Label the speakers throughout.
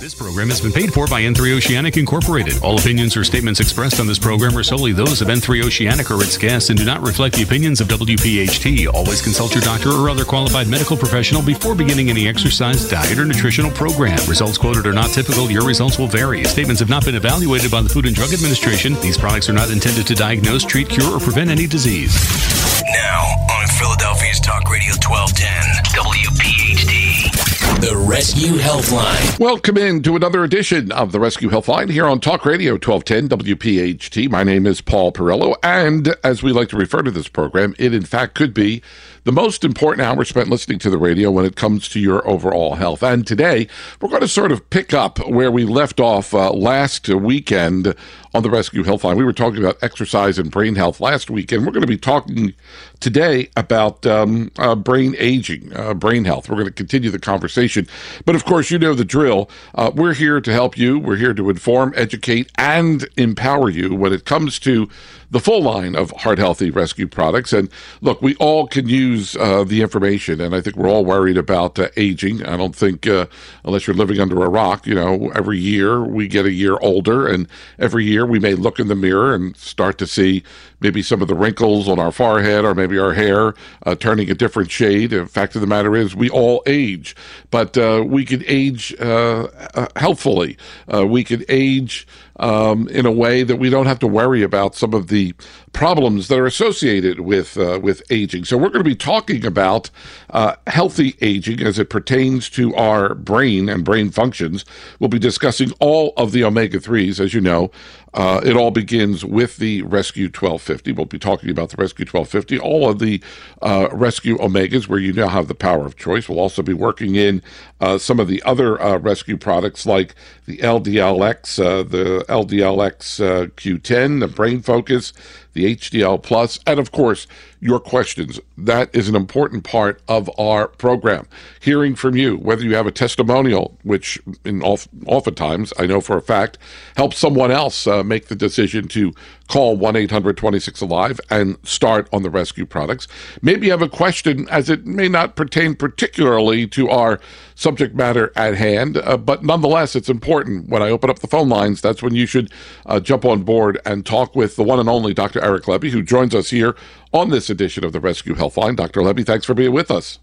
Speaker 1: This program has been paid for by N3 Oceanic Incorporated. All opinions or statements expressed on this program are solely those of N3 Oceanic or its guests and do not reflect the opinions of WPHT. Always consult your doctor or other qualified medical professional before beginning any exercise, diet, or nutritional program. Results quoted are not typical. Your results will vary. Statements have not been evaluated by the Food and Drug Administration. These products are not intended to diagnose, treat, cure, or prevent any disease.
Speaker 2: Now, on Philadelphia's Talk Radio 1210, WPHT, the Rescue Healthline.
Speaker 3: Welcome in to another edition of the Rescue Healthline here on Talk Radio 1210 WPHT. My name is Paul Perrello, and as we like to refer to this program, it in fact could be the most important hour spent listening to the radio when it comes to your overall health. And today, we're going to sort of pick up where we left off uh, last weekend on the Rescue Healthline. We were talking about exercise and brain health last week, and we're going to be talking today about um, uh, brain aging, uh, brain health. We're going to continue the conversation. But of course, you know the drill. Uh, we're here to help you, we're here to inform, educate, and empower you when it comes to the full line of heart healthy rescue products. And look, we all can use uh, the information, and I think we're all worried about uh, aging. I don't think, uh, unless you're living under a rock, you know, every year we get a year older, and every year we may look in the mirror and start to see maybe some of the wrinkles on our forehead or maybe our hair uh, turning a different shade. The fact of the matter is, we all age, but uh, we can age uh, uh healthfully. Uh, we can age um, in a way that we don't have to worry about some of the problems that are associated with uh, with aging. So we're going to be talking about uh, healthy aging as it pertains to our brain and brain functions. We'll be discussing all of the omega threes, as you know. Uh, it all begins with the Rescue 1250. We'll be talking about the Rescue 1250, all of the uh, Rescue Omegas, where you now have the power of choice. We'll also be working in uh, some of the other uh, Rescue products like the LDLX, the LDLX uh, Q10, the Brain Focus, the HDL Plus, and of course, your questions. That is an important part of our program. Hearing from you, whether you have a testimonial, which in oftentimes, I know for a fact, helps someone else uh, make the decision to call 1 800 26 Alive and start on the rescue products. Maybe you have a question as it may not pertain particularly to our subject matter at hand, uh, but nonetheless, it's important. When I open up the phone lines, that's when you should uh, jump on board and talk with the one and only Dr. Eric Lebby, who joins us here on this edition of the Rescue Healthline. Dr. Lebby, thanks for being with us.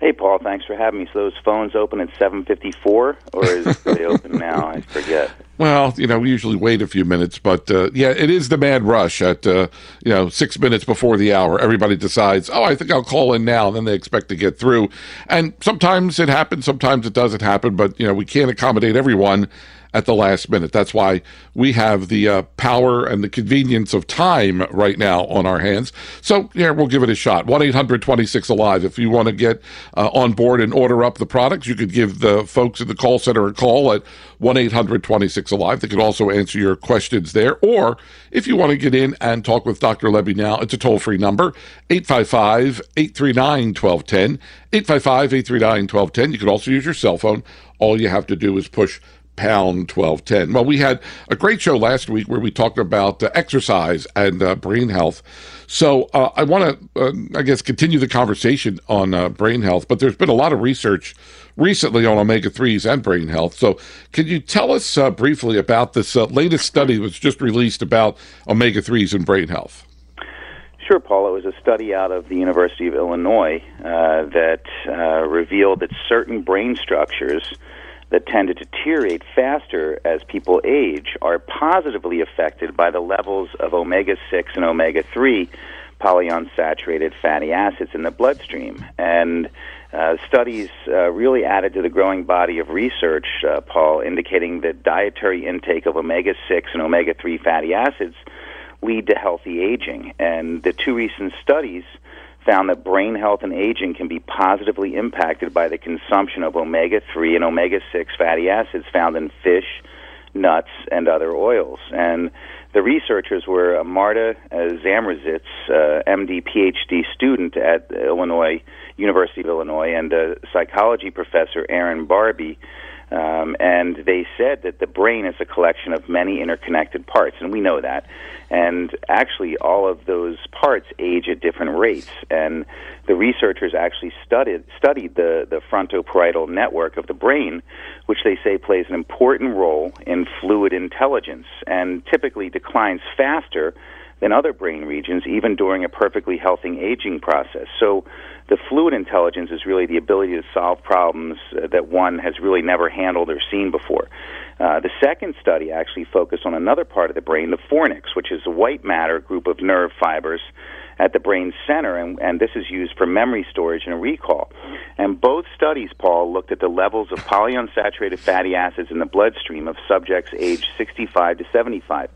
Speaker 4: Hey, Paul. Thanks for having me. So those phones open at seven fifty-four, or is they open now? I forget.
Speaker 3: Well, you know, we usually wait a few minutes, but uh, yeah, it is the mad rush at uh, you know six minutes before the hour. Everybody decides, oh, I think I'll call in now, and then they expect to get through. And sometimes it happens, sometimes it doesn't happen, but you know, we can't accommodate everyone at the last minute. That's why we have the uh, power and the convenience of time right now on our hands. So, yeah, we'll give it a shot. 1 800 26 Alive. If you want to get uh, on board and order up the products, you could give the folks at the call center a call at 1 800 26 Alive. They could also answer your questions there. Or if you want to get in and talk with Dr. Lebby now, it's a toll free number 855 839 1210. 855 839 1210. You could also use your cell phone. All you have to do is push pound 1210. Well, we had a great show last week where we talked about uh, exercise and uh, brain health. So uh, I want to, uh, I guess, continue the conversation on uh, brain health, but there's been a lot of research recently on omega 3s and brain health. So can you tell us uh, briefly about this latest study that was just released about omega 3s and brain health?
Speaker 4: Sure, Paul. It was a study out of the University of Illinois that revealed that certain brain structures that tend to deteriorate faster as people age are positively affected by the levels of omega 6 and omega 3 polyunsaturated fatty acids in the bloodstream. And uh, studies uh, really added to the growing body of research, uh, Paul, indicating that dietary intake of omega 6 and omega 3 fatty acids lead to healthy aging. And the two recent studies found that brain health and aging can be positively impacted by the consumption of omega 3 and omega 6 fatty acids found in fish, nuts, and other oils. And the researchers were Marta uh, Zamroziewicz, uh, MD, PhD student at Illinois University of Illinois, and a psychology professor, Aron Barbey, um, and they said that the brain is a collection of many interconnected parts, and we know that. And actually, all of those parts age at different rates. And the researchers actually studied studied the the frontoparietal network of the brain, which they say plays an important role in fluid intelligence, and typically declines faster than other brain regions, even during a perfectly healthy aging process. So the fluid intelligence is really the ability to solve problems uh, that one has really never handled or seen before. Uh, the second study actually focused on another part of the brain, the fornix, which is a white matter group of nerve fibers at the brain's center, and, and this is used for memory storage and recall. And both studies, Paul, looked at the levels of polyunsaturated fatty acids in the bloodstream of subjects aged 65 to 75.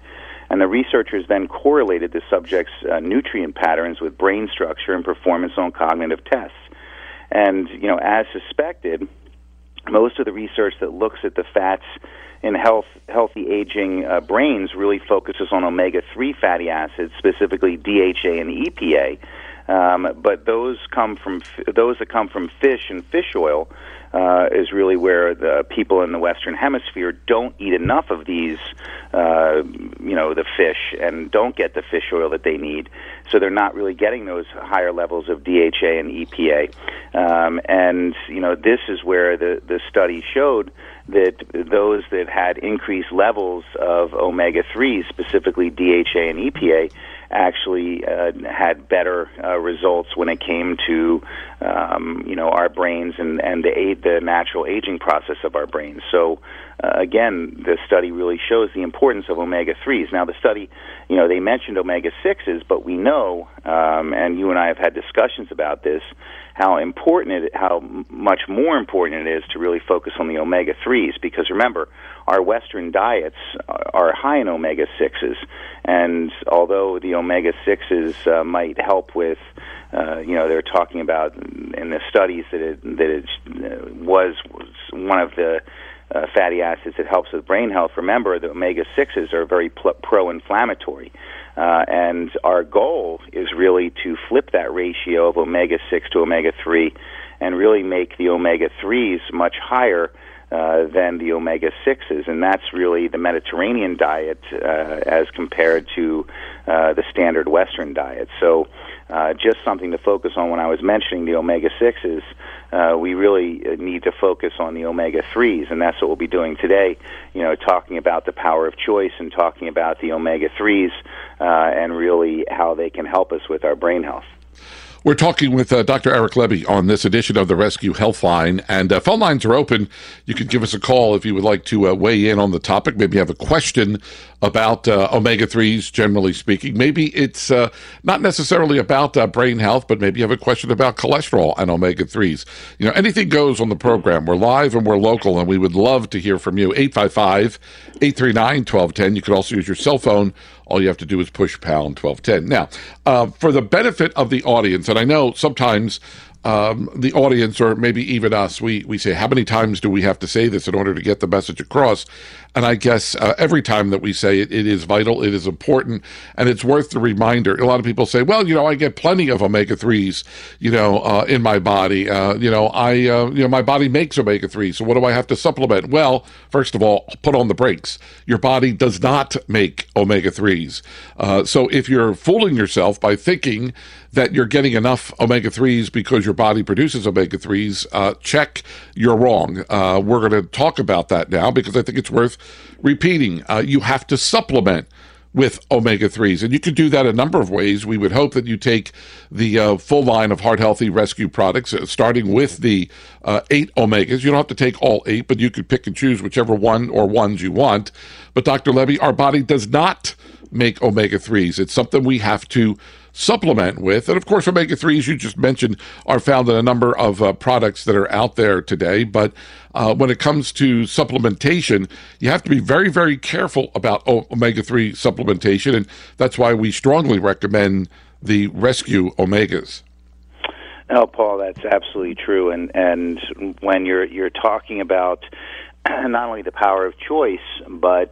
Speaker 4: And the researchers then correlated the subject's uh, nutrient patterns with brain structure and performance on cognitive tests. And, you know, as suspected, most of the research that looks at the fats in health, healthy aging uh, brains really focuses on omega 3 fatty acids, specifically DHA and EPA. Um, but those come from those that come from fish and fish oil uh, is really where the people in the Western Hemisphere don't eat enough of these, uh, you know, the fish and don't get the fish oil that they need. So they're not really getting those higher levels of DHA and EPA. Um, and you know, this is where the the study showed that those that had increased levels of omega 3, specifically DHA and EPA, actually uh, had better uh, results when it came to um, you know our brains and and the aid the natural aging process of our brains. So uh, again, the study really shows the importance of omega threes. Now the study, you know, they mentioned omega sixes, but we know, um, and you and I have had discussions about this, how important it, how much more important it is to really focus on the omega threes because remember our Western diets are high in omega 6s. And although the omega 6s uh, might help with, uh, you know, they're talking about in the studies that it, that it uh, was, one of the uh, fatty acids that helps with brain health. Remember, the omega 6s are very pl- pro inflammatory. Uh, and our goal is really to flip that ratio of omega 6 to omega 3 and really make the omega 3s much higher uh, than the omega 6s, and that's really the Mediterranean diet uh, as compared to uh, the standard Western diet. So, uh, just something to focus on when I was mentioning the omega 6s. Uh, we really need to focus on the omega 3s, and that's what we'll be doing today. You know, talking about the power of choice and talking about the omega 3s uh, and really how they can help us with our brain health.
Speaker 3: We're talking with uh, Dr. Eric Lebby on this edition of the Rescue Healthline, and uh, phone lines are open. You can give us a call if you would like to uh, weigh in on the topic. Maybe you have a question about uh, omega 3s, generally speaking. Maybe it's uh, not necessarily about uh, brain health, but maybe you have a question about cholesterol and omega 3s. You know, anything goes on the program. We're live and we're local, and we would love to hear from you. 855 839 1210. You can also use your cell phone. All you have to do is push pound 1210. Now, uh, for the benefit of the audience, and I know sometimes um, the audience or maybe even us, we, we say, how many times do we have to say this in order to get the message across? And I guess uh, every time that we say it, it is vital, it is important, and it's worth the reminder. A lot of people say, well, you know, I get plenty of omega 3s, you know, uh, in my body. Uh, you know, I, uh, you know, my body makes omega 3s. So what do I have to supplement? Well, first of all, put on the brakes. Your body does not make omega 3s. Uh, so if you're fooling yourself by thinking that you're getting enough omega 3s because your body produces omega 3s, uh, check, you're wrong. We're going to talk about that now because I think it's worth repeating. Uh, you have to supplement with omega 3s. And you can do that a number of ways. We would hope that you take the uh, full line of Heart Healthy Rescue products, uh, starting with the uh, eight omegas. You don't have to take all eight, but you could pick and choose whichever one or ones you want. But Dr. Lebby, our body does not make omega 3s. It's something we have to supplement with. And of course, omega 3s, you just mentioned, are found in a number of uh, products that are out there today. But uh, when it comes to supplementation, you have to be very, very careful about omega 3 supplementation. And that's why we strongly recommend the rescue omegas.
Speaker 4: No, Paul, that's absolutely true. And and when you're you're talking about not only the power of choice, but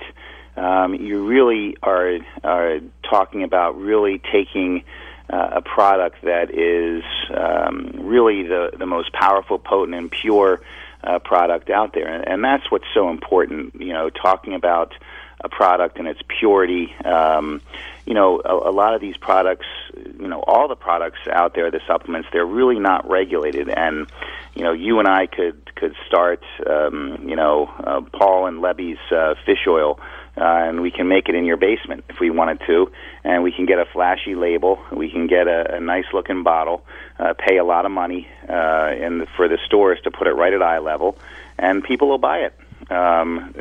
Speaker 4: um, you really are are talking about really taking uh, a product that is um, really the the most powerful, potent, and pure uh, product out there, and, and that's what's so important. You know, talking about a product and its purity. Um, you know, a, a lot of these products, you know, all the products out there, the supplements, they're really not regulated. And you know, you and I could could start, um, you know, uh, Paul and Lebby's uh, fish oil. Uh, and we can make it in your basement if we wanted to, and we can get a flashy label. We can get a, a nice looking bottle, uh, pay a lot of money uh, in the, for the stores to put it right at eye level, and people will buy it um,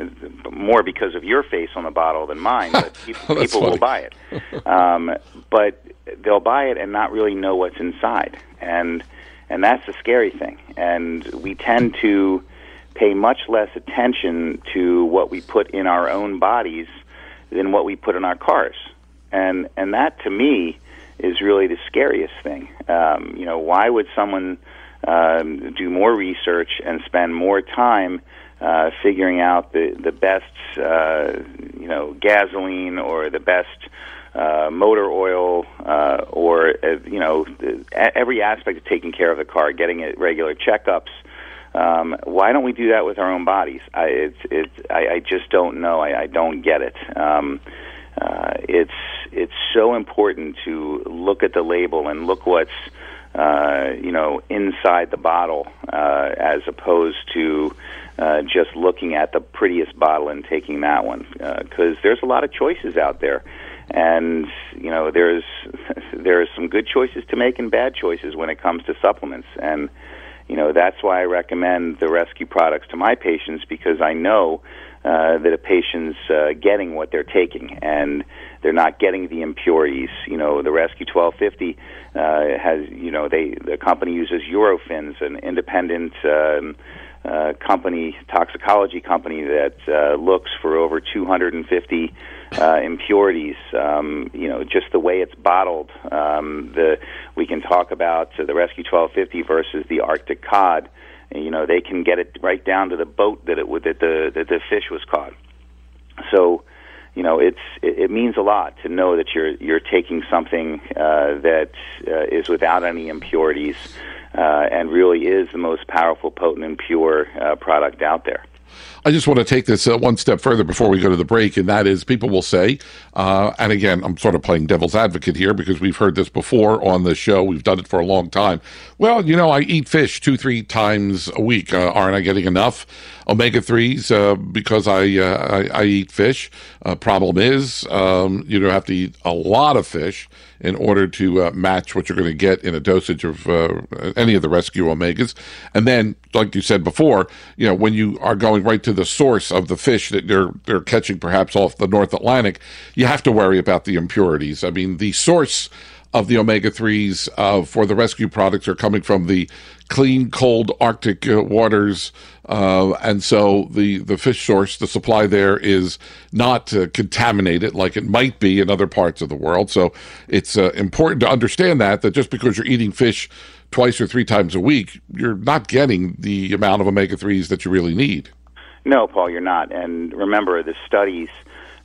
Speaker 4: more because of your face on the bottle than mine, but people, people will buy it. Um, but they'll buy it and not really know what's inside, and and that's the scary thing. And we tend to pay much less attention to what we put in our own bodies than what we put in our cars, and and that to me is really the scariest thing. Um, you know, why would someone um, do more research and spend more time? uh, figuring out the the best uh, you know gasoline or the best uh, motor oil uh, or uh, you know every aspect of taking care of the car, getting it regular checkups. Um, why don't we do that with our own bodies? I, it's it's I, I just don't know. I, I don't get it. Um, uh, it's it's so important to look at the label and look what's uh, you know inside the bottle uh, as opposed to uh, just looking at the prettiest bottle and taking that one because uh, there's a lot of choices out there and you know there's there's some good choices to make and bad choices when it comes to supplements and you know that's why I recommend the rescue products to my patients because I know uh, that a patient's uh, getting what they're taking and they're not getting the impurities. You know, the Rescue 1250 uh, has you know they the company uses Eurofins, an independent. Um, uh, company, toxicology company that uh, looks for over 250 uh, impurities. Um, you know, just the way it's bottled. Um, the we can talk about uh, the Rescue 1250 versus the Arctic cod. You know, they can get it right down to the boat that it would, that the that the fish was caught. So, you know, it's it, it means a lot to know that you're you're taking something uh, that uh, is without any impurities uh, and really is the most powerful, potent, and pure uh, product out there.
Speaker 3: I just want to take this uh, one step further before we go to the break, and that is people will say, uh, and again, I'm sort of playing devil's advocate here because we've heard this before on the show. We've done it for a long time. Well, you know, I eat fish two, three times a week. Uh, aren't I getting enough omega threes uh, because I, uh, I, I eat fish? Uh, problem is, um, you don't have to eat a lot of fish in order to match what you're going to get in a dosage of any of the rescue omegas. And then, like you said before, you know, when you are going right to the source of the fish that they're they're catching, perhaps off the North Atlantic, you have to worry about the impurities. I mean, the source of the omega 3s uh, for the rescue products are coming from the clean, cold Arctic uh, waters. Uh, and so the, the fish source, the supply there is not uh, contaminated like it might be in other parts of the world. So it's uh, important to understand that, that just because you're eating fish twice or three times a week, you're not getting the amount of omega 3s that you really need.
Speaker 4: No, Paul, you're not. And remember, the studies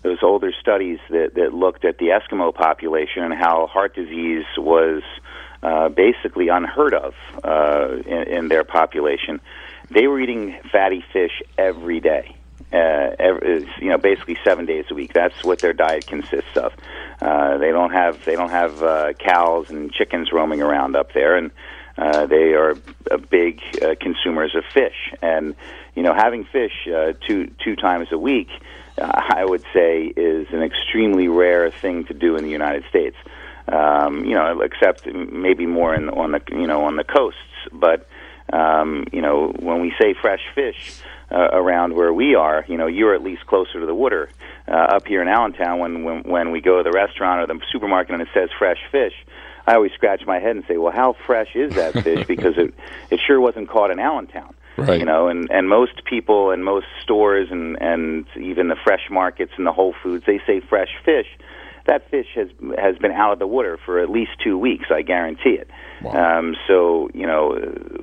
Speaker 4: those older studies that, that looked at the Eskimo population and how heart disease was uh, basically unheard of uh, in, in their population. They were eating fatty fish every day. Uh, every, you know, basically seven days a week. That's what their diet consists of. Uh, they don't have they don't have uh, cows and chickens roaming around up there, and uh, they are uh, big uh, consumers of fish. And you know, having fish uh, two two times a week uh, I would say, is an extremely rare thing to do in the United States. Um, you know, except maybe more in, on the you know on the coasts. But um, you know, when we say fresh fish uh, around where we are, you know, you're at least closer to the water. Uh, up here in Allentown, when, when when we go to the restaurant or the supermarket and it says fresh fish, I always scratch my head and say, well, how fresh is that fish? because it it sure wasn't caught in Allentown.
Speaker 3: Right.
Speaker 4: You know, and and most people and most stores and and even the fresh markets and the Whole Foods, they say fresh fish. That fish has has been out of the water for at least two weeks. I guarantee it. Wow. Um, so you know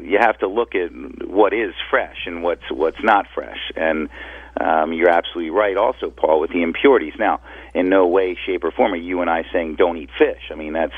Speaker 4: you have to look at what is fresh and what's what's not fresh, and um, you're absolutely right. Also, Paul, with the impurities. Now, in no way, shape, or form are you and I saying don't eat fish. I mean that's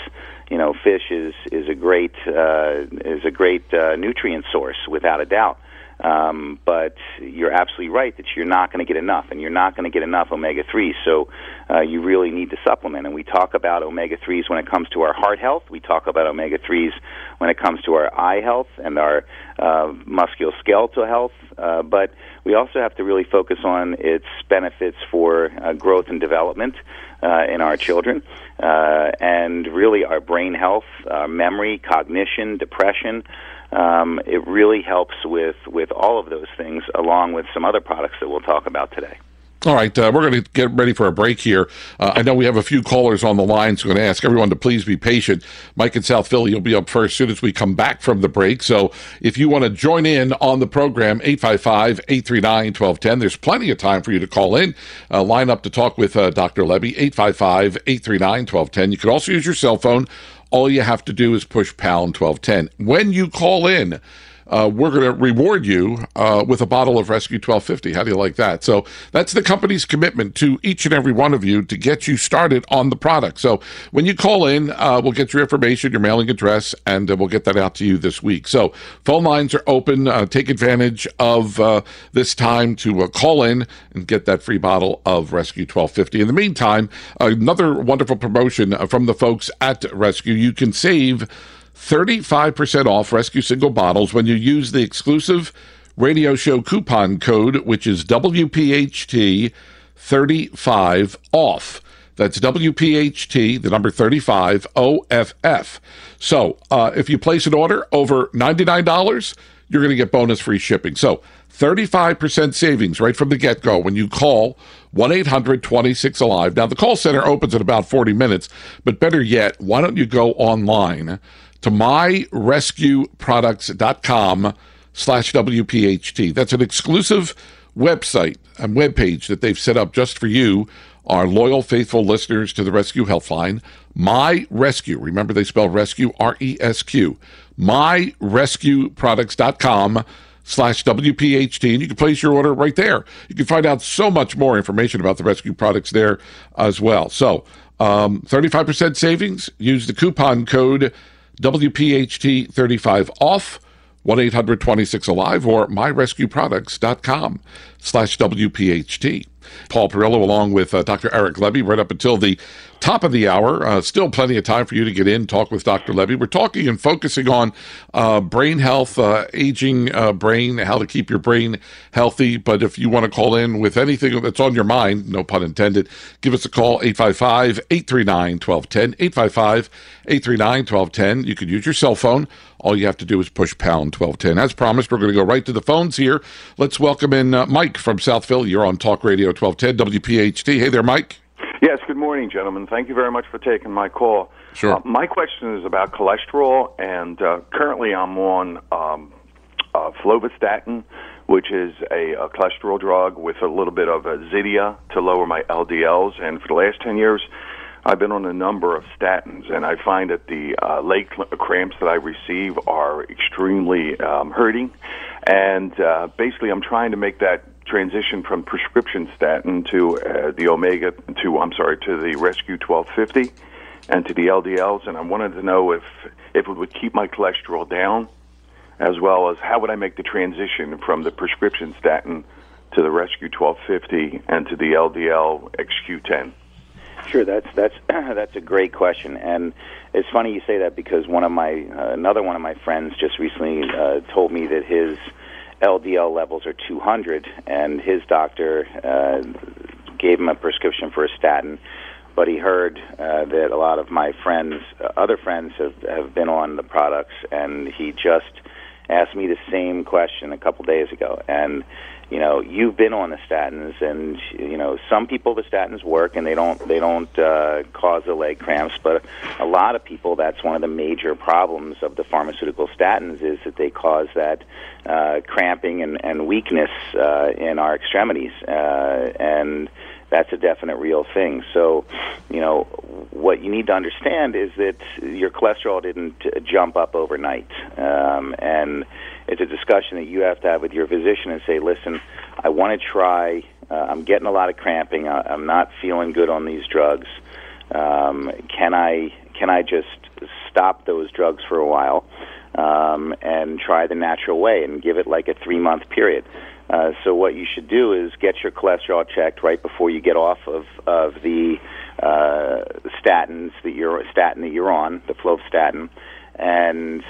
Speaker 4: you know fish is is a great uh, is a great uh, nutrient source without a doubt. Um, but you're absolutely right that you're not going to get enough, and you're not going to get enough omega 3s. So uh, you really need to supplement. And we talk about omega 3s when it comes to our heart health. We talk about omega 3s when it comes to our eye health and our uh, musculoskeletal health. Uh, but we also have to really focus on its benefits for uh, growth and development uh, in our children, uh, and really our brain health, our memory, cognition, depression um, it really helps with with all of those things, along with some other products that we'll talk about today.
Speaker 3: All right, uh, we're going to get ready for a break here. Uh, I know we have a few callers on the line, so I'm going to ask everyone to please be patient. Mike in South Philly, you'll be up first as soon as we come back from the break. So if you want to join in on the program, 855 839 1210, there's plenty of time for you to call in, uh, line up to talk with uh, Dr. Lebby, 855 839 1210. You could also use your cell phone all you have to do is push pound 1210. When you call in, uh, we're going to reward you uh, with a bottle of Rescue 1250. How do you like that? So that's the company's commitment to each and every one of you to get you started on the product. So when you call in, uh, we'll get your information, your mailing address, and uh, we'll get that out to you this week. So phone lines are open. Uh, take advantage of uh, this time to call in and get that free bottle of Rescue 1250. In the meantime, another wonderful promotion from the folks at Rescue. You can save 35% off Rescue Single bottles when you use the exclusive radio show coupon code, which is WPHT35 off. That's WPHT, the number 35 OFF. So uh, if you place an order over $99, you're going to get bonus free shipping. So 35% savings right from the get go when you call 1 800 26 Alive. Now, the call center opens in about 40 minutes, but better yet, why don't you go online? To myrescueproducts.com slash WPHT. That's an exclusive website and webpage that they've set up just for you, our loyal, faithful listeners to the Rescue Healthline. My Rescue, remember they spell rescue, R E S Q, myrescueproducts.com slash WPHT, and you can place your order right there. You can find out so much more information about the rescue products there as well. So, um, 35% savings. Use the coupon code WPHT 35 off, 1 800 26 Alive, or myrescueproducts.com slash WPHT. Paul Perrello along with uh, Dr. Eric Lebby, right up until the top of the hour. Uh, still plenty of time for you to get in, talk with Dr. Lebby. We're talking and focusing on uh, brain health, uh, aging uh, brain, how to keep your brain healthy. But if you want to call in with anything that's on your mind, no pun intended, give us a call, 855 839 1210. 855 839 1210. You can use your cell phone. All you have to do is push pound 1210. As promised, we're going to go right to the phones here. Let's welcome in uh, Mike from South Philly. You're on Talk Radio 1210 WPHT. Hey there, Mike.
Speaker 5: Yes, good morning, gentlemen. Thank you very much for taking my call.
Speaker 3: Sure. Uh,
Speaker 5: my question is about cholesterol, and uh, currently I'm on um, uh, fluvastatin, which is a, a, cholesterol drug with a little bit of a Zetia to lower my LDLs. And for the last 10 years, I've been on a number of statins, and I find that the uh, leg cramps that I receive are extremely um, hurting. And uh, basically, I'm trying to make that transition from prescription statin to uh, the omega to I'm sorry to the rescue 1250 and to the LDLs and I wanted to know if if it would keep my cholesterol down as well as how would I make the transition from the prescription statin to the rescue 1250 and to the LDL XQ10
Speaker 4: Sure, that's that's that's a great question, and it's funny you say that because one of my uh, another one of my friends just recently uh, told me that his LDL levels are 200, and his doctor uh, gave him a prescription for a statin. But he heard uh, that a lot of my friends, uh, other friends, have have been on the products, and he just asked me the same question a couple days ago. And you know, you've been on the statins, and you know, some people the statins work and they don't they don't uh, cause the leg cramps, but a lot of people that's one of the major problems of the pharmaceutical statins is that they cause that uh, cramping and, and weakness uh, in our extremities, uh, and that's a definite real thing. So, you know, what you need to understand is that your cholesterol didn't jump up overnight, um, and it's a discussion that you have to have with your physician and say, listen, I want to try. Uh, I'm getting a lot of cramping. I, I'm not feeling good on these drugs. Um, can I can I just stop those drugs for a while um, and try the natural way and give it like a three month period? Uh, so what you should do is get your cholesterol checked right before you get off of of the uh, statins that you're statin that you're on, the fluvastatin, and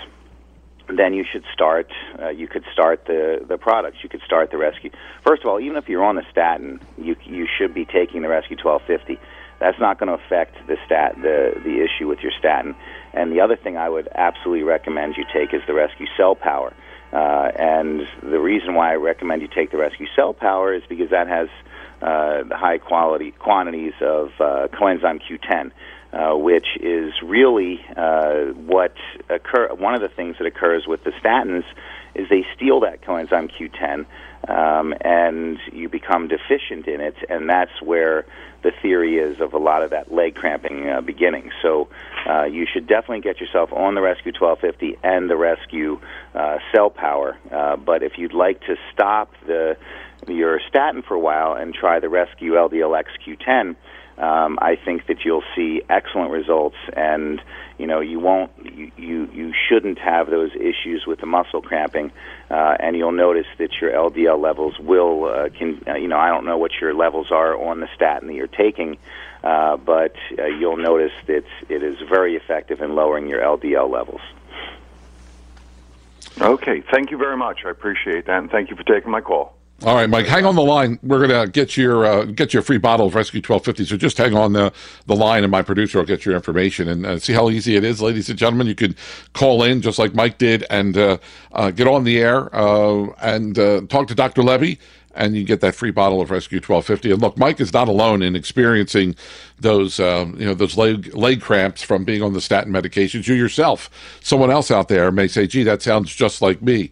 Speaker 4: then you should start. Uh, you could start the the products. You could start the rescue. First of all, even if you're on the statin, you you should be taking the rescue 1250. That's not going to affect the stat the the issue with your statin. And the other thing I would absolutely recommend you take is the rescue cell power. Uh, and the reason why I recommend you take the rescue cell power is because that has uh, high quality quantities of uh, coenzyme Q10. Uh, which is really uh, what occur. One of the things that occurs with the statins is they steal that coenzyme Q10, um, and you become deficient in it, and that's where the theory is of a lot of that leg cramping uh, beginning. So uh, you should definitely get yourself on the Rescue 1250 and the Rescue uh, Cell Power. Uh, but if you'd like to stop the your statin for a while and try the Rescue LDLX Q10 um, I think that you'll see excellent results, and you know you won't, you you, you shouldn't have those issues with the muscle cramping, uh, and you'll notice that your LDL levels will, uh, can uh, you know I don't know what your levels are on the statin that you're taking, uh, but uh, you'll notice that it is very effective in lowering your LDL levels.
Speaker 5: Okay, thank you very much. I appreciate that, and thank you for taking my call.
Speaker 3: All right, Mike, hang on the line. We're gonna get your uh, get your free bottle of Rescue 1250. So just hang on the the line, and my producer will get your information and uh, see how easy it is, ladies and gentlemen. You can call in just like Mike did and uh, uh get on the air uh, and uh, talk to Dr. Lebby, and you get that free bottle of Rescue 1250. And look, Mike is not alone in experiencing those um, you know those leg leg cramps from being on the statin medications. You yourself, someone else out there may say, "Gee, that sounds just like me."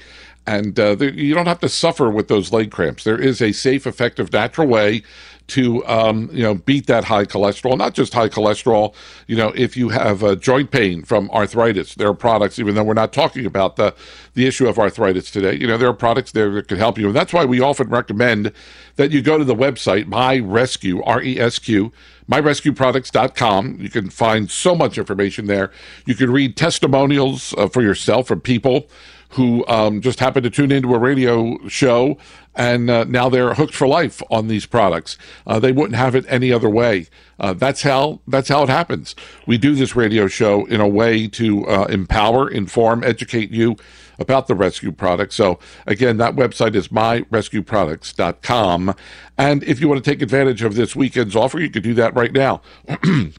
Speaker 3: And uh, you don't have to suffer with those leg cramps. There is a safe, effective, natural way to um, you know beat that high cholesterol. Not just high cholesterol. You know, if you have uh, joint pain from arthritis, there are products. Even though we're not talking about the the issue of arthritis today, you know, there are products there that can help you, and that's why we often recommend that you go to the website My Rescue R E S Q myrescueproducts.com. You can find so much information there. You can read testimonials uh, for yourself from people who um, just happened to tune into a radio show and uh, now they're hooked for life on these products. Uh, they wouldn't have it any other way. Uh, that's how that's how it happens. We do this radio show in a way to uh, empower, inform, educate you about the rescue product. So again, that website is myrescueproducts.com. And if you want to take advantage of this weekend's offer, you can do that right now.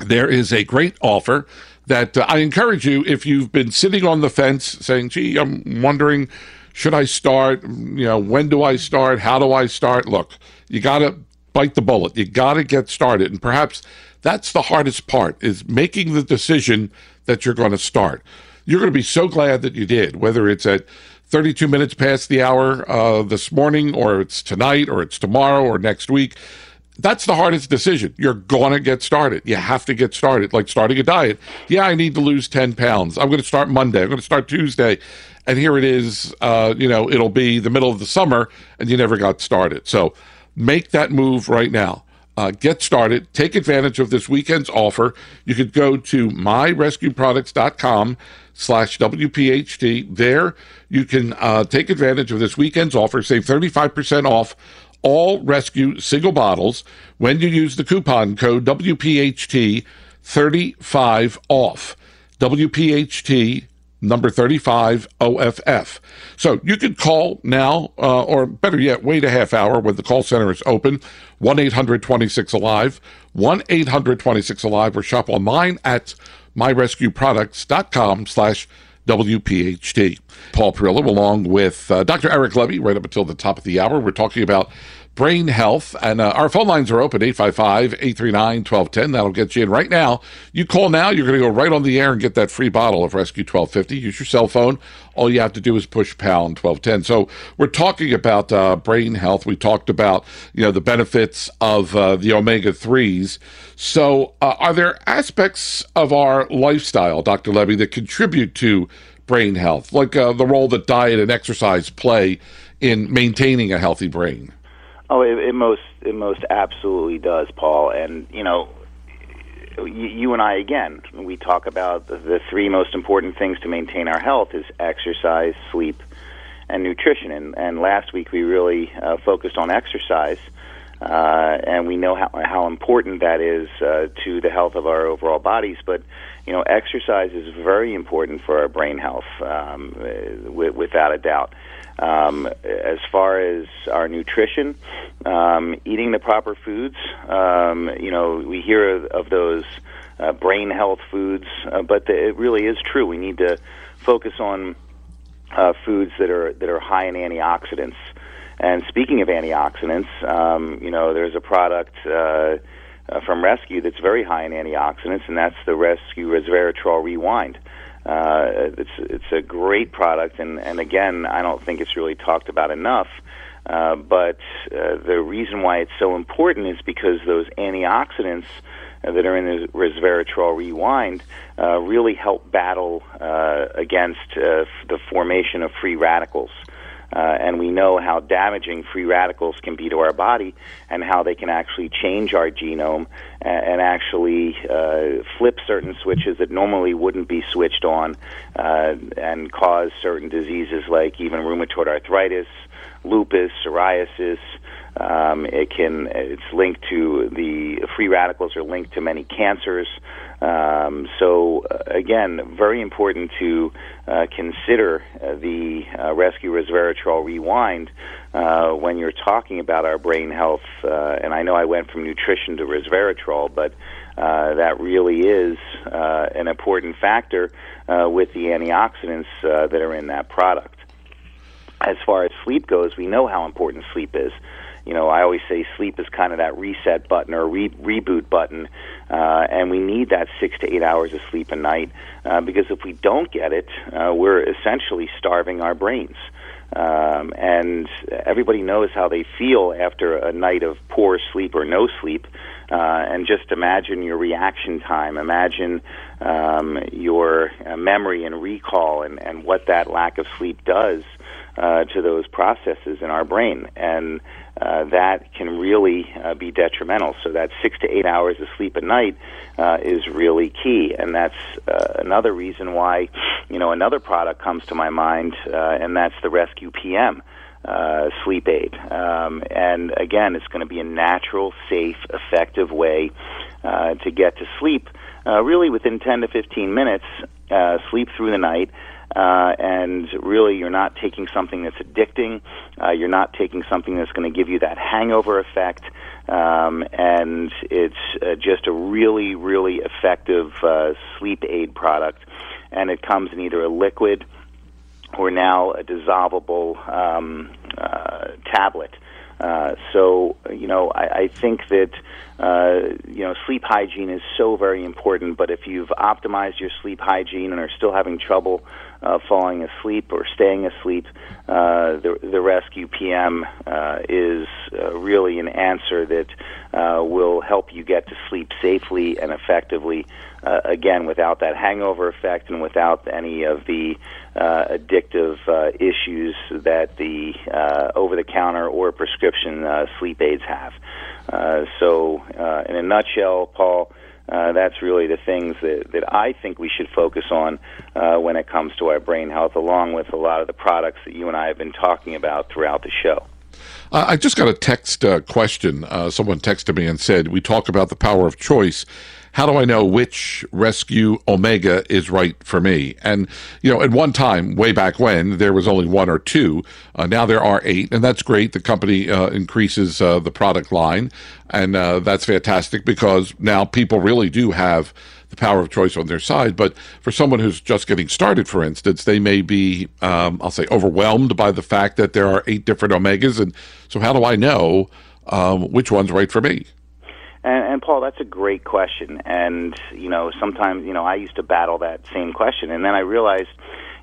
Speaker 3: there is a great offer that uh, I encourage you if you've been sitting on the fence saying, gee, I'm wondering, should I start? You know, when do I start? How do I start? Look, you got to bite the bullet. You got to get started. And perhaps that's the hardest part is making the decision that you're going to start. You're going to be so glad that you did, whether it's at 32 minutes past the hour uh, this morning, or it's tonight, or it's tomorrow, or next week that's the hardest decision. You're going to get started. You have to get started, like starting a diet. Yeah, I need to lose 10 pounds. I'm going to start Monday. I'm going to start Tuesday. And here it is, uh, you know, it'll be the middle of the summer and you never got started. So make that move right now. Uh, get started. Take advantage of this weekend's offer. You could go to myrescueproducts.com slash WPHT. There you can uh, take advantage of this weekend's offer. Save 35% off all rescue single bottles when you use the coupon code WPHT 35 off. WPHT number 35 OFF. So you can call now, uh, or better yet, wait a half hour when the call center is open. 1 800 26 Alive, 1 800 26 Alive, or shop online at myrescueproducts.com slash WPHT. Paul Perrello, along with uh, Dr. Eric Lebby, right up until the top of the hour. We're talking about brain health. And uh, our phone lines are open 855 839 1210. That'll get you in right now. You call now, you're going to go right on the air and get that free bottle of Rescue 1250. Use your cell phone. All you have to do is push pound 1210. So we're talking about uh, brain health. We talked about, you know, the benefits of uh, the omega 3s. So uh, are there aspects of our lifestyle, Dr. Lebby, that contribute to brain health, like uh, the role that diet and exercise play in maintaining a healthy brain?
Speaker 4: Oh, it, it most it most absolutely does, Paul. And you know, you, you and I again, we talk about the, the three most important things to maintain our health is exercise, sleep, and nutrition. And, and last week we really uh, focused on exercise. Uh, and we know how, how important that is uh, to the health of our overall bodies. But you know, exercise is very important for our brain health, um, w- without a doubt. Um, as far as our nutrition, um, eating the proper foods, um, you know, we hear of, of those uh, brain health foods, uh, but the, it really is true. We need to focus on uh, foods that are that are high in antioxidants. And speaking of antioxidants, um, you know, there's a product. Uh, uh, from Rescue that's very high in antioxidants, and that's the Rescue Resveratrol Rewind. Uh, it's it's a great product, and and again, I don't think it's really talked about enough. Uh, but uh, the reason why it's so important is because those antioxidants uh, that are in the resveratrol rewind uh, really help battle uh, against uh, the formation of free radicals. Uh, and we know how damaging free radicals can be to our body and how they can actually change our genome and, and actually uh, flip certain switches that normally wouldn't be switched on uh, and cause certain diseases like even rheumatoid arthritis, lupus, psoriasis. Um, it can it's linked to the free radicals are linked to many cancers. Um, so uh, again, very important to uh, consider uh, the uh, Rescue Resveratrol Rewind uh, when you're talking about our brain health. Uh, and I know I went from nutrition to resveratrol, but that really is an important factor with the antioxidants that are in that product. As far as sleep goes, we know how important sleep is you know, I always say sleep is kind of that reset button or re- reboot button, uh, and we need that six to eight hours of sleep a night uh, because if we don't get it, uh, we're essentially starving our brains. Um, and everybody knows how they feel after a night of poor sleep or no sleep. Uh, and just imagine your reaction time. Imagine um, your uh, memory and recall, and, and what that lack of sleep does uh, to those processes in our brain. And uh, that can really uh, be detrimental. So that six to eight hours of sleep a night uh, is really key, and that's uh, another reason why you know another product comes to my mind, uh, and that's the Rescue PM. Sleep aid. Um, and again, it's going to be a natural, safe, effective way to get to sleep, really within 10 to 15 minutes, sleep through the night, uh, and really you're not taking something that's addicting. Uh, you're not taking something that's going to give you that hangover effect. Um, and it's uh, just a really, really effective uh, sleep aid product. And it comes in either a liquid or now a dissolvable um, uh, tablet. Uh, so, you know, I, I think that, uh, you know, sleep hygiene is so very important, but if you've optimized your sleep hygiene and are still having trouble uh, falling asleep or staying asleep, uh, the, the Rescue PM uh, is uh, really an answer that uh, will help you get to sleep safely and effectively. Uh, again, without that hangover effect and without any of the uh, addictive uh, issues that the uh, over-the-counter or prescription uh, sleep aids have. Uh, so, uh, in a nutshell, Paul uh, that's really the things that, that I think we should focus on uh, when it comes to our brain health, along with a lot of the products that you and I have been talking about throughout the show.
Speaker 3: I just got a text uh, question. Someone texted me and said, We talk about the power of choice. How do I know which Rescue Omega is right for me? And, you know, at one time, way back when, there was only one or two. Uh, now there are eight, and that's great. The company uh, increases uh, the product line, and uh, that's fantastic because now people really do have the power of choice on their side. But for someone who's just getting started, for instance, they may be, um, I'll say, overwhelmed by the fact that there are eight different Omegas. And so, how do I know um, which one's right for me?
Speaker 4: And, and Paul, that's a great question. And you know, sometimes you know, I used to battle that same question, and then I realized,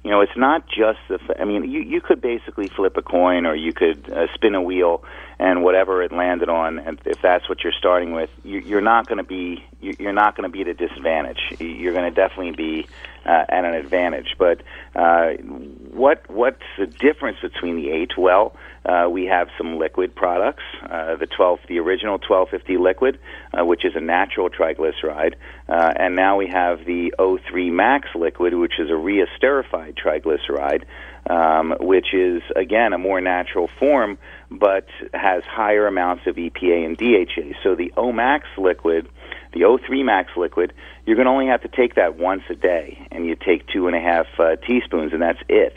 Speaker 4: you know, it's not just the. I mean, you you could basically flip a coin, or you could uh, spin a wheel, and whatever it landed on, and if that's what you're starting with, you, you're not going to be you're not going to be at a disadvantage. You're going to definitely be uh, at an advantage. But uh, what what's the difference between the eight? Well, uh, we have some liquid products, uh, the 12, the original 1250 liquid, uh, which is a natural triglyceride, uh, and now we have the O3 Max liquid, which is a reesterified triglyceride, um, which is again a more natural form, but has higher amounts of EPA and DHA. So the O Max liquid the O3 Max liquid, you're going to only have to take that once a day, and you take two and a half uh, teaspoons, and that's it.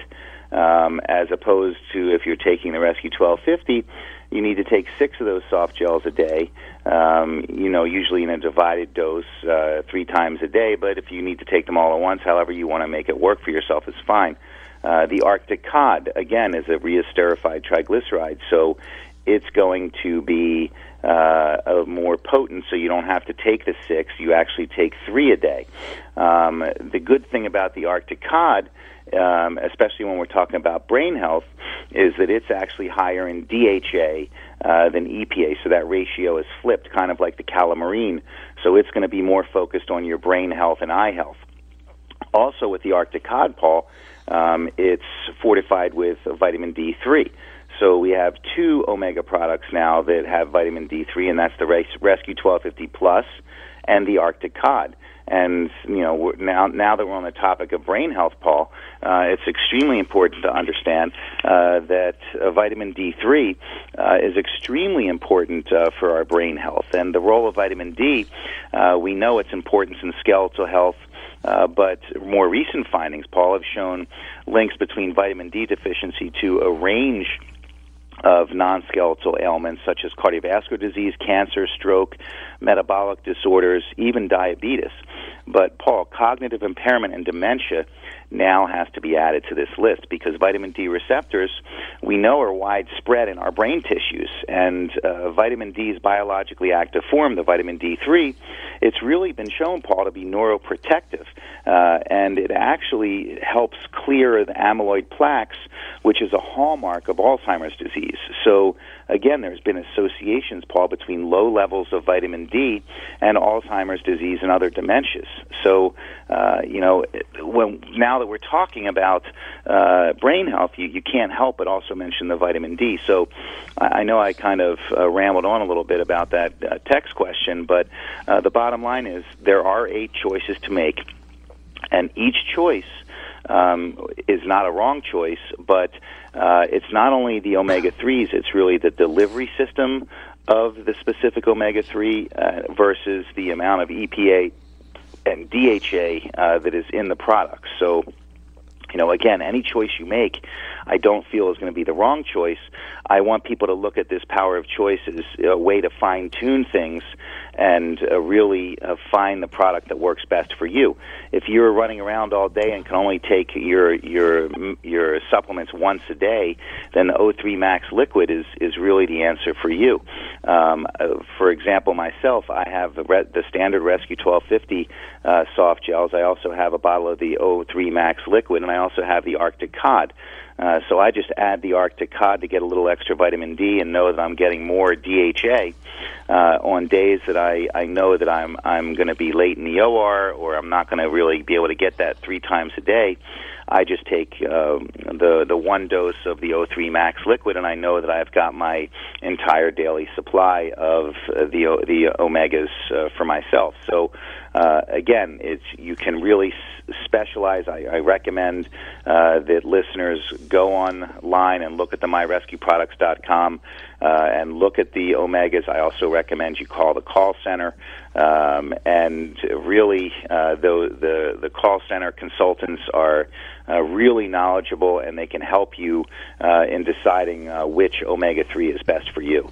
Speaker 4: Um, as opposed to if you're taking the Res-Q 1250, you need to take six of those soft gels a day. Um, you know, usually in a divided dose, uh, three times a day. But if you need to take them all at once, however you want to make it work for yourself is fine. Uh, the Arctic cod again is a reesterified triglyceride, so it's going to be uh, more potent, so you don't have to take the six. You actually take three a day. Um, the good thing about the Arctic cod, um, especially when we're talking about brain health, is that it's actually higher in DHA uh, than EPA. So that ratio is flipped, kind of like the Calamarine. So it's going to be more focused on your brain health and eye health. Also, with the Arctic cod, Paul, um, it's fortified with vitamin D3. So we have two omega products now that have vitamin D3, and that's the Res-Q 1250 Plus and the Arctic Cod. And you know, now now that we're on the topic of brain health, Paul, uh, it's extremely important to understand uh, that uh, vitamin D3 uh, is extremely important uh, for our brain health. And the role of vitamin D, uh, we know its importance in skeletal health. Uh, but more recent findings, Paul, have shown links between vitamin D deficiency to a range of non-skeletal ailments such as cardiovascular disease, cancer, stroke, metabolic disorders, even diabetes. But Paul, cognitive impairment and dementia now has to be added to this list because vitamin D receptors we know are widespread in our brain tissues, and uh, vitamin D's biologically active form, the vitamin D3, it's really been shown, Paul, to be neuroprotective, uh, and it actually helps clear the amyloid plaques, which is a hallmark of Alzheimer's disease. So again, there's been associations, Paul, between low levels of vitamin D and Alzheimer's disease and other dementias. So, uh, you know, when now that we're talking about uh, brain health, you, you can't help but also mention the vitamin D. So, I, I know I kind of uh, rambled on a little bit about that uh, text question, but uh, the bottom line is there are eight choices to make, and each choice um, is not a wrong choice, but uh, it's not only the omega 3s, it's really the delivery system of the specific omega 3 uh, versus the amount of EPA and DHA uh, that is in the product. So, you know, again, any choice you make, I don't feel is going to be the wrong choice. I want people to look at this power of choice as a way to fine tune things and uh, really uh, find the product that works best for you. If you're running around all day and can only take your your your supplements once a day, then the O3 Max Liquid is is really the answer for you. Um, uh, for example, myself, I have the re- the standard Res-Q 1250 uh, soft gels. I also have a bottle of the O3 Max Liquid, and I also have the Arctic Cod. Uh, so I just add the Arctic cod to get a little extra vitamin D and know that I'm getting more DHA uh, on days that I, I know that I'm I'm going to be late in the OR or I'm not going to really be able to get that three times a day. I just take um, the the one dose of the O3 Max liquid, and I know that I've got my entire daily supply of uh, the the omegas uh, for myself. So uh, again, it's you can really s- specialize. I, I recommend uh, that listeners go online and look at the myrescueproducts.com uh, and look at the omegas. I also recommend you call the call center. Um, and really, uh, the, the the call center consultants are uh, really knowledgeable, and they can help you uh, in deciding uh, which omega three is best for you.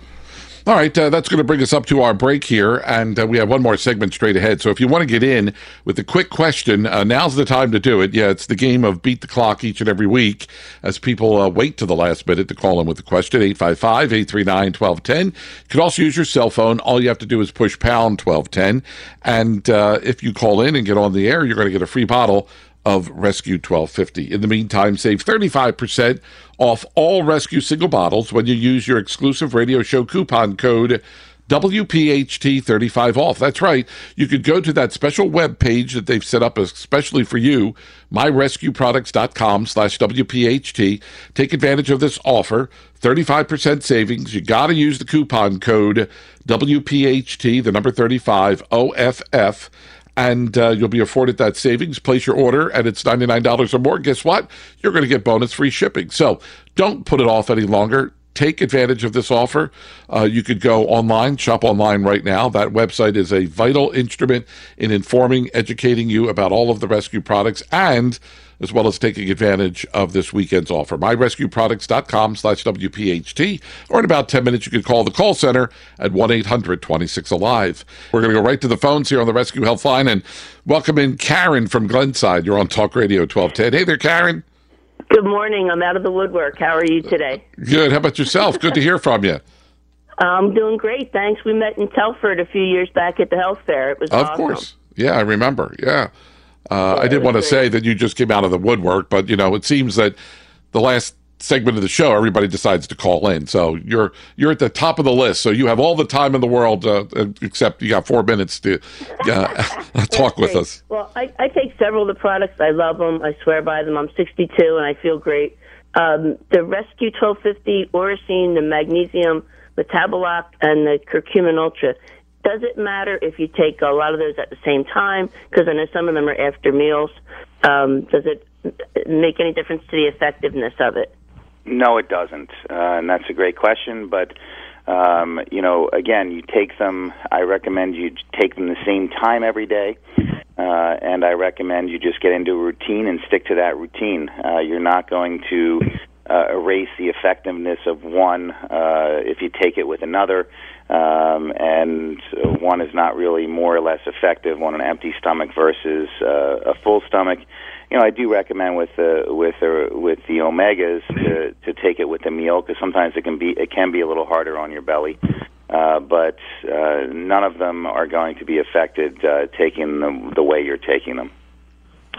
Speaker 3: All right, uh, that's going to bring us up to our break here, and uh, we have one more segment straight ahead. So if you want to get in with a quick question, uh, now's the time to do it. Yeah, it's the game of beat the clock each and every week as people uh, wait to the last minute to call in with a question. 855 839 1210. You can also use your cell phone. All you have to do is push pound 1210. And uh, if you call in and get on the air, you're going to get a free bottle of Rescue 1250. In the meantime, save 35% off all Res-Q single bottles when you use your exclusive radio show coupon code WPHT35 off. That's right. You could go to that special web page that they've set up especially for you, myrescueproducts.com slash WPHT. Take advantage of this offer. 35% savings. You got to use the coupon code WPHT, the number 35 OFF and uh, you'll be afforded that savings. Place your order, and it's $99 or more. Guess what? You're going to get bonus free shipping. So don't put it off any longer. Take advantage of this offer. Uh, you could go online, shop online right now. That website is a vital instrument in informing, educating you about all of the rescue products and as well as taking advantage of this weekend's offer. MyRescueProducts.com slash WPHT, or in about 10 minutes, you can call the call center at 1-800-26-ALIVE. We're going to go right to the phones here on the Res-Q Health Line and welcome in Karen from Glenside. You're on Talk Radio 1210. Hey there, Karen.
Speaker 6: Good morning. I'm out of the woodwork. How are you today?
Speaker 3: Good. How about yourself? Good to hear from you.
Speaker 6: I'm doing great. Thanks. We met in Telford a few years back at the health fair. It was
Speaker 3: Of
Speaker 6: awesome.
Speaker 3: course. Yeah, I remember. Yeah. Uh, I did want to say that you just came out of the woodwork, but you know, it seems that the last segment of the show, everybody decides to call in. So you're you're at the top of the list. So you have all the time in the world, uh, except you got four minutes to uh, talk with us.
Speaker 6: Well, I, I take several of the products. I love them. I swear by them. I'm 62 and I feel great. Um, the Res-Q 1250, Oracine, the Magnesium Metaboloc, and the Curcumin Ultra. Does it matter if you take a lot of those at the same time? Because I know some of them are after meals. Um, does it make any difference to the effectiveness of it?
Speaker 4: No, it doesn't, uh, and that's a great question. But um, you know, again, you take them. I recommend you take them the same time every day, uh, and I recommend you just get into a routine and stick to that routine. Uh, you're not going to uh, erase the effectiveness of one uh, if you take it with another. Um, and uh, one is not really more or less effective on an empty stomach versus uh, a full stomach you know, I do recommend with the with the with the omegas to to take it with a meal because sometimes it can be it can be a little harder on your belly. Uh, but uh, none of them are going to be affected uh, taking them the way you're taking them.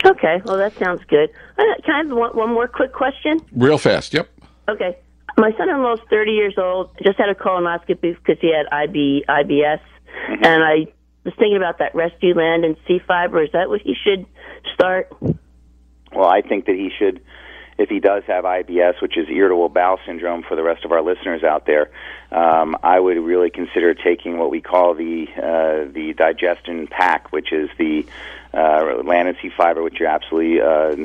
Speaker 6: Okay, well that sounds good. Uh, Can I have one, one more quick question?
Speaker 3: Real fast. Yep.
Speaker 6: Okay, my son-in-law's 30 years old. Just had a colonoscopy because he had IB IBS, mm-hmm. and I was thinking about that Rescue Land and C fiber. Is that what he should start?
Speaker 4: Well, I think that he should, if he does have IBS, which is irritable bowel syndrome for the rest of our listeners out there, um, I would really consider taking what we call the uh, the digestion pack, which is the uh, C fiber, which you're absolutely uh,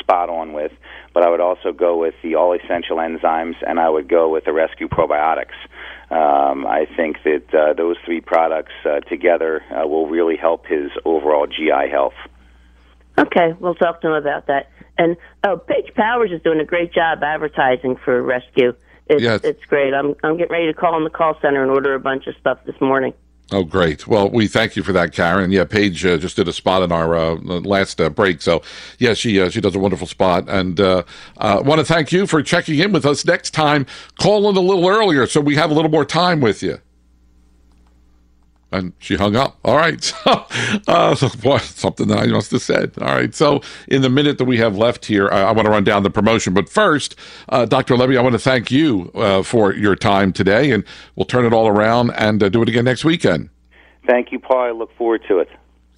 Speaker 4: spot on with. But I would also go with the all essential enzymes, and I would go with the rescue probiotics. Um, I think that uh, those three products uh, together uh, will really help his overall GI health.
Speaker 6: Okay, we'll talk to him about that. And oh, Paige Powers is doing a great job advertising for Rescue. It's,
Speaker 3: Yes.
Speaker 6: it's great. I'm I'm getting ready to call in the call center and order a bunch of stuff this morning.
Speaker 3: Oh, great. Well, we thank you for that, Karen. Yeah, Paige uh, just did a spot in our uh, last uh, break. So, yeah, she uh, she does a wonderful spot. And uh, uh, want to thank you for checking in with us. Next time, call in a little earlier so we have a little more time with you. And she hung up. All right. So, uh, so boy, something that I must have said. All right. So, in the minute that we have left here, I, I want to run down the promotion. But first, uh, Dr. Lebby, I want to thank you uh, for your time today. And we'll turn it all around and uh, do it again next weekend.
Speaker 4: Thank you, Paul. I look forward to it.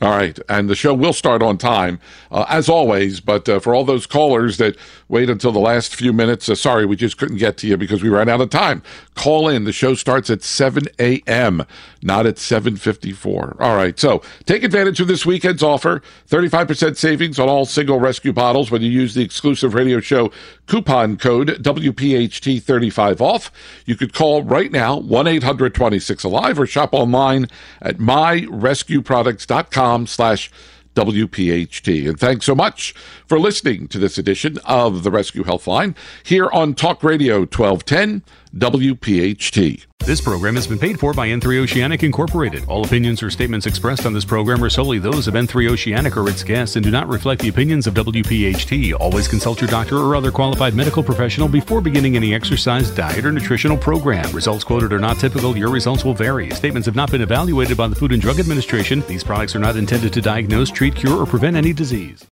Speaker 3: All right. And the show will start on time, uh, as always. But uh, for all those callers that wait until the last few minutes, uh, sorry, we just couldn't get to you because we ran out of time. Call in. The show starts at 7 a.m., not at 7.54. All right. So take advantage of this weekend's offer. 35% savings on all single rescue bottles when you use the exclusive radio show coupon code WPHT35 off. You could call right now, 1-800-26-ALIVE or shop online at myrescueproducts.com slash WPHT. And thanks so much for listening to this edition of the Res-Q Healthline here on Talk Radio 1210 WPHT.
Speaker 1: This program has been paid for by N3 Oceanic Incorporated. All opinions or statements expressed on this program are solely those of N3 Oceanic or its guests and do not reflect the opinions of WPHT. Always consult your doctor or other qualified medical professional before beginning any exercise, diet, or nutritional program. Results quoted are not typical. Your results will vary. Statements have not been evaluated by the Food and Drug Administration. These products are not intended to diagnose, treat, cure, or prevent any disease.